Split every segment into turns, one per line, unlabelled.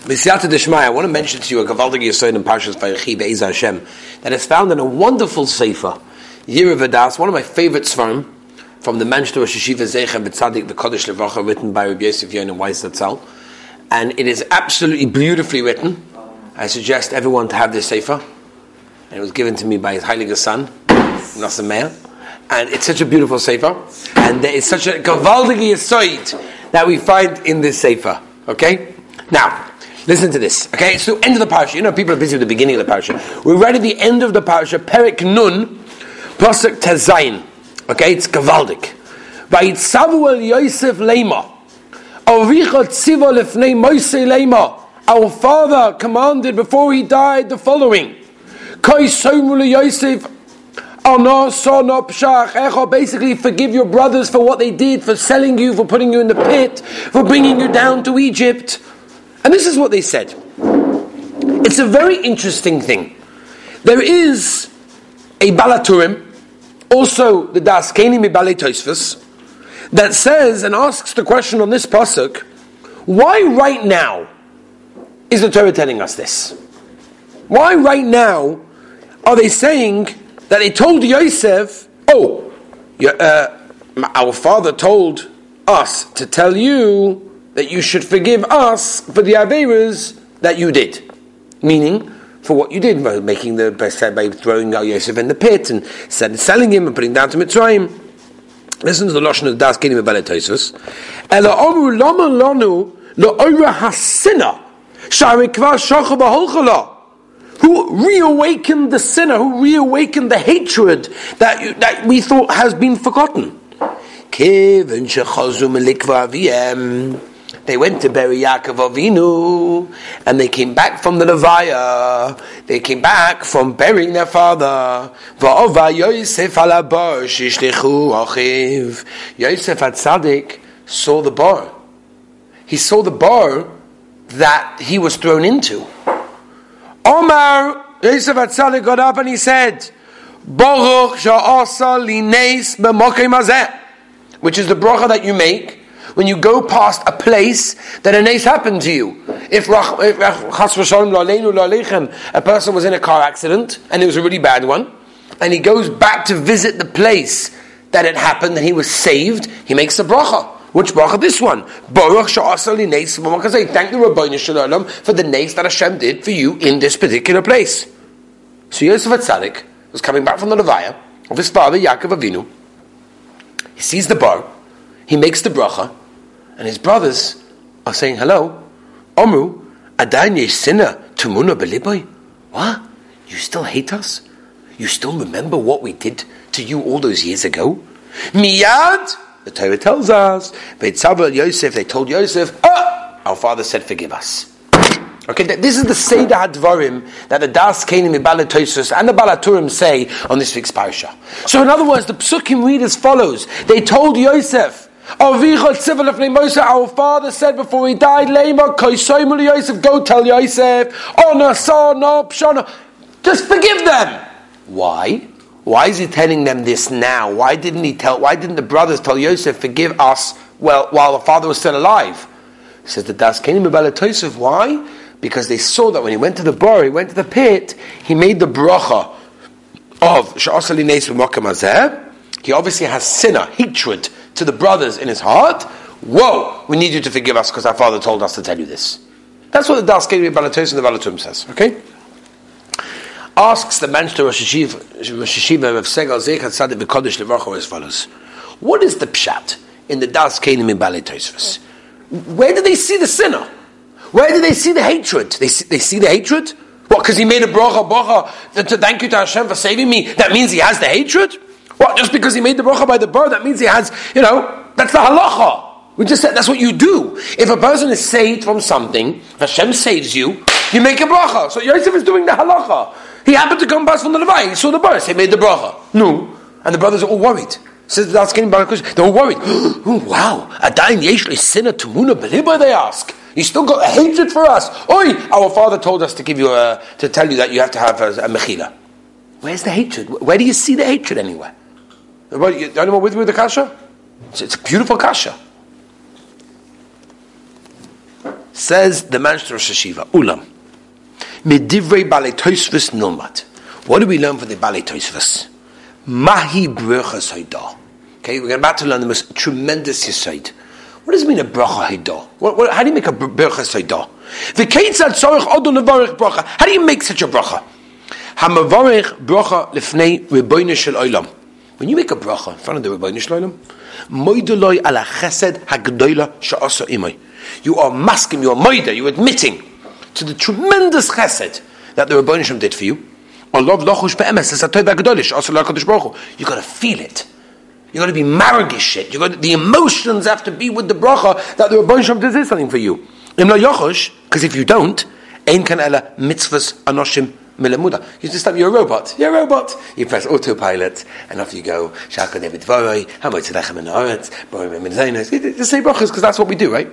Misyata Deshmai, I want to mention to you a Gavaldig Yisrael in Parshas Vayechi Be'ez Hashem that is found in a wonderful sefer, Yir Vadas, one of my favorite svarim from the Manchester Rosh Yeshiva Zeichem B'Tzadik the Kodesh Levacha, written by Rabbi Yosef Yonah Weiss Zatzal, and it is absolutely beautifully written. I suggest everyone to have this sefer, and it was given to me by his Heilige son, Nassim Meir, and it's such a beautiful sefer, and there is such a Gavaldig Yisrael that we find in this sefer. Okay, now. Listen to this. Okay, it's the end of the parsha. You know, people are busy with the beginning of the parsha. We're right at the end of the parsha. Perik Nun, Pasuk Tezayin. Okay, it's Gavaldik. Avicha tziva lefnei Moshe Lema. Our father commanded before he died the following. Kai somul Yosef Basically, forgive your brothers for what they did, for selling you, for putting you in the pit, for bringing you down to Egypt. And this is what they said. It's a very interesting thing. There is a Baal HaTurim, also the Das Keni Mibale Tosfos, that says and asks the question on this pasuk: Why right now is the Torah telling us this? Why right now are they saying that they told Yosef, "Oh, uh, our father told us to tell you that you should forgive us for the Averas that you did. Meaning, for what you did, by making the by throwing Al Yosef in the pit and selling him and putting down to Mitzrayim. Listen to the Lashon of Das Kedim Abele Tosus. Ela lama lanu lo oira hasina sharikva shocha b'holchala who reawakened the sinner, who reawakened the hatred that, that we thought has been forgotten. They went to bury Yaakov Avinu, and they came back from the Levaya. They came back from burying their father. Yosef Yosef Atzadik saw the bar. He saw the bar that he was thrown into. Omar Yosef Atzadik got up and he said, Baruch which is the bracha that you make when you go past a place that a nace happened to you. If, a person was in a car accident and it was a really bad one, and he goes back to visit the place that it happened and he was saved, he makes a bracha. Which bracha? This one. Baruch sha'asali nes. say, thank the Rabbeinu Shalom for the nace that Hashem did for you in this particular place. So Yosef Atzadik was coming back from the Levaya of his father Yaakov Avinu. He sees the bar, he makes the bracha, and his brothers are saying, hello, Omru, Adain Sinna Tumuna Beliboy. What? You still hate us? You still remember what we did to you all those years ago? Miyad, the Torah tells us, Beitzabel Yosef, they told Yosef, oh, our father said, forgive us. Okay, this is the Seder Hadvarim that the Das Kenim and the Baal HaTurim say on this week's parsha. So, in other words, the Psukim read as follows: They told Yosef, our father said before he died, Yosef, go tell Yosef, oh no, so pshana. Just forgive them. Why? Why is he telling them this now? Why didn't he tell, why didn't the brothers tell Yosef, forgive us, well, while the father was still alive? He says the Das Kenim Yosef. Why? Because they saw that when he went to the bar, he went to the pit, he made the bracha of Sha'asali Nes He obviously has sinner, hatred to the brothers in his heart, whoa, we need you to forgive us because our father told us to tell you this. That's what the Das Kedim Balatos and the Balatum says, okay? Asks the Manchester Rosh Yeshiva of Segal Zechat Sadik V'Kodesh Levarcho as follows. What is the pshat in the Das in Balatos? Where do they see the sinner? Where do they see the hatred? They see, they see the hatred? What, because he made a bracha, bracha, to thank you to Hashem for saving me, that means he has the hatred? What, just because he made the bracha by the bird, that means he has, you know, that's the halacha. We just said that's what you do. If a person is saved from something, Hashem saves you, you make a bracha. So Yosef is doing the halacha. He happened to come past from the Levi, he saw the bird, he made the bracha. No. And the brothers are all worried. Says that's getting They're all worried. oh, wow. Adain yeshli sinner tumuna beliba, they ask. You still got a hatred for us. Oi, our father told us to give you a, to tell you that you have to have a, a mechila. Where's the hatred? Where do you see the hatred anywhere? Anyone with me with the kasha? It's, it's a beautiful kasha. Says the Manchester Shashiva, Ulam. Medivrei Balei Tosfos Nilmat. What do we learn from the Balei Tosfos? Mahi Brachas Haidah. Okay, we're about to learn the most tremendous Yisaid. What does it mean a bracha haidah? What, what, how do you make a bracha haidah? V'keitzad tzorich odu nevarich bracha. How do you make such a bracha? Hamavarich bracha lifnei riboyne shel olam. When you make a bracha in front of the riboyne shel olam, moidoloi ala chesed hagdoila sha'asa imay. You are masking, you are moida, you are admitting to the tremendous chesed that the riboyne shel did for you. You got to feel it. You got to be margish it. You gotta, the emotions have to be with the bracha that the Rebbeinu Shem does something for you. Because if you don't, ein kan ela mitzvahs anoshim milamuda. You just stop. You're a robot. You're a robot. You press autopilot and off you go. Shaka David Voroi. How much tzedachem in haaretz? Borim zaynos. Just say brachas because that's what we do, right?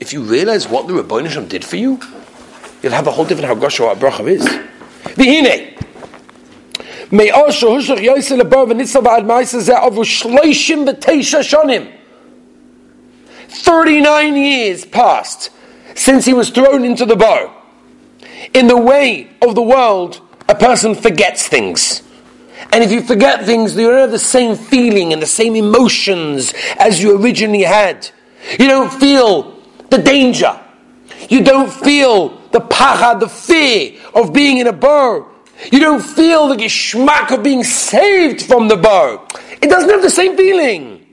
If you realize what the Rebbeinu Shem did for you, you'll have a whole different hagosha what a bracha is. V'hine. Me'or shehushach yoyse lebar v'nitzah ba'ad ma'isa zeh avu shloishim v'teisha shonim. 39 years passed since he was thrown into the bar. In the way of the world, a person forgets things. And if you forget things, you don't have the same feeling and the same emotions as you originally had. You don't feel the danger. You don't feel the pachad, the fear of being in a bar you don't feel the geschmack of being saved from the bar. It doesn't have the same feeling.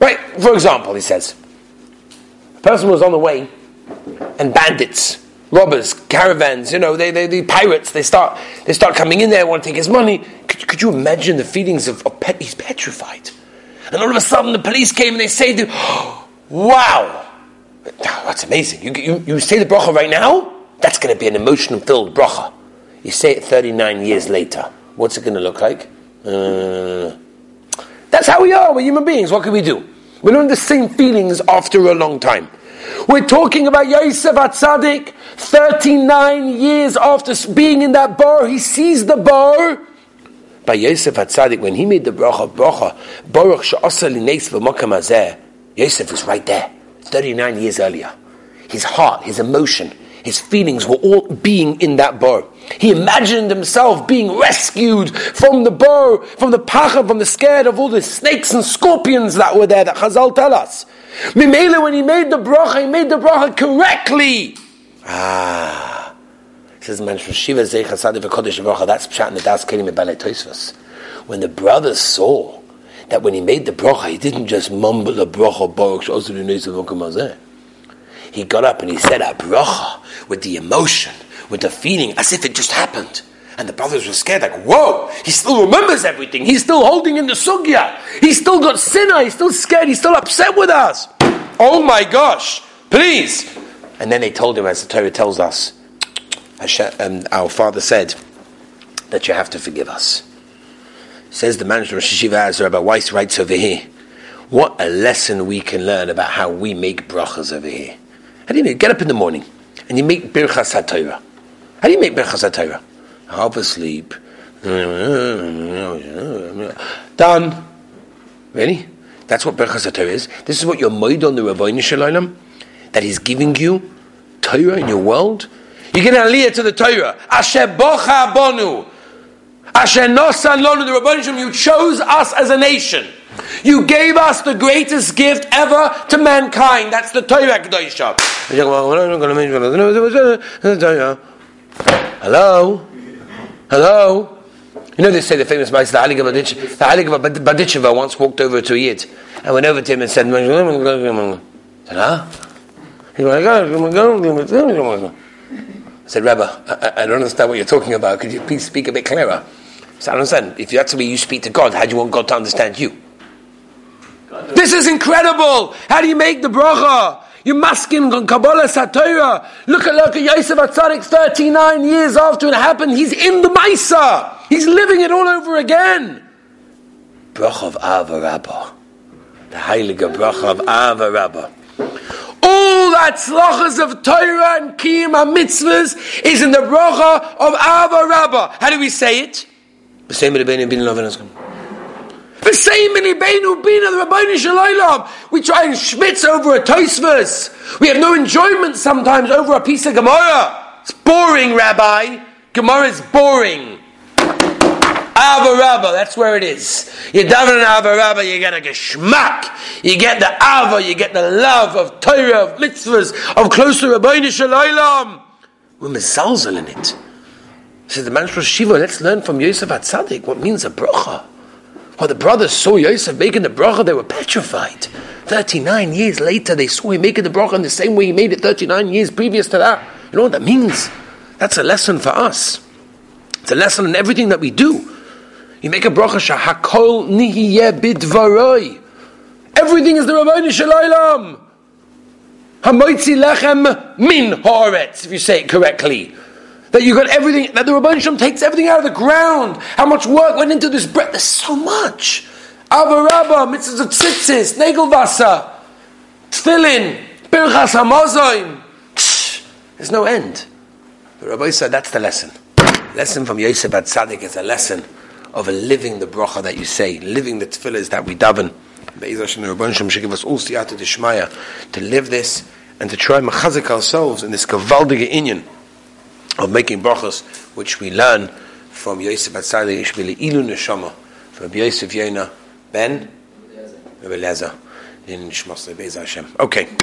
Right? For example, he says, a person was on the way and bandits, robbers, caravans, you know, they, they, the pirates, they start, they start coming in there, want to take his money. Could, could you imagine the feelings of, of pet, he's petrified. And all of a sudden the police came and they say to oh, wow, that's amazing. You, you, you say the bracha right now? That's going to be an emotion filled bracha. You say it 39 years later. What's it going to look like? Uh, that's how we are. We're human beings. What can we do? We don't have the same feelings after a long time. We're talking about Yosef Atzadik, 39 years after being in that bar, he sees the bar. By Yosef Atzadik, when he made the bracha, bracha, Baruch she'asa lineis v'mokam hazeh, Yosef was right there, 39 years earlier. His heart, his emotion, his feelings were all being in that bar. He imagined himself being rescued from the bar, from the pachad, from the scared of all the snakes and scorpions that were there that Chazal tell us. Mimele, when he made the bracha, he made the bracha correctly. Ah. Says man Shiva Bracha, that's Pshat the Das Kelim Balei. When the brothers saw that when he made the bracha, he didn't just mumble the bracha, Baruch He got up and he said a bracha with the emotion with the feeling as if it just happened. And the brothers were scared, like, whoa, he still remembers everything. He's still holding in the sugya. He's still got sinner. He's still scared. He's still upset with us. Oh my gosh, please. And then they told him, as the Torah tells us, um, our father said, that you have to forgive us. Says the manager of Shishiva Azra about Weiss writes over here. What a lesson we can learn about how we make brachas over here. How do you get up in the morning and you make birchas HaTorah? How do you make Birchas HaTorah? Half asleep. Done. Really? That's what HaTorah is. This is what you're made on the Rabbi Shalom, that He's giving you Torah in your world. You get an aliyah to the Torah. Asher bocha bonu. Asher nosan lonu. The Rabbi Shalom, you chose us as a nation. You gave us the greatest gift ever to mankind. That's the Torah. Hello? Hello? You know they say the famous Ma'is, the Halig of Badicheva once walked over to a Yid and went over to him and said, said huh? He went, I said, Rabbi, I, I, don't understand what you're talking about. Could you please speak a bit clearer? So I don't understand. If that's the way you speak to God, how do you want God to understand you? This is incredible! How do you make the bracha? You masking on Kabbalah Satira. Look at look at Yosef Atzadik 39 years after it happened. He's in the Maisa. He's living it all over again. Bracha of Ava The Heilige Bracha of Ava Rabbah. All that slachas of Torah and Kiyim and mitzvahs is in the bracha of Ava Rabbah. How do we say it? The same bin The same in Ibenu Bina, the Rabbeinu Shalaylam. We try and schmitz over a Tosfos. We have no enjoyment sometimes over a piece of Gemara. It's boring, Rabbi. Gemara is boring. Ava Rabba, that's where it is. You daven an Ava Rabba, you get a geschmack. You get the Ava, you get the love of Torah, of mitzvahs, of close to Rabbeinu Shalaylam. We're mezalzel in it. Says the man Shiva, let's learn from Yosef Atzadik what means a bracha. When the brothers saw Yosef making the bracha, they were petrified. 39 years later, they saw him making the bracha in the same way he made it 39 years previous to that. You know what that means? That's a lesson for us. It's a lesson in everything that we do. You make a bracha shahakol nihiyeh bidvaroi. Everything is the Rabbeinu Shalaylam. Hamoitzi lechem min haaretz, if you say it correctly. That you got everything, that the Rabban Shem takes everything out of the ground. How much work went into this bread? There's so much. Avarabba, mitzvahs of tzitzis, negelvasa, tefillin, birchas hamazoim. There's no end. The Rabbi said that's the lesson. Lesson from Yosef at Tzaddik is a lesson of a living the bracha that you say, living the tefillahs that we daven. Be'ez Hashem, the Rabban Shem should give us all siyata d'shmaya to live this and to try machazik ourselves in this gavaldige inyan of making brachas, which we learn from Yosef Atzadi Ishbili Ilu Neshama, from Yosef Yena Ben Rebbe Lezer in Shmos Hashem. Okay.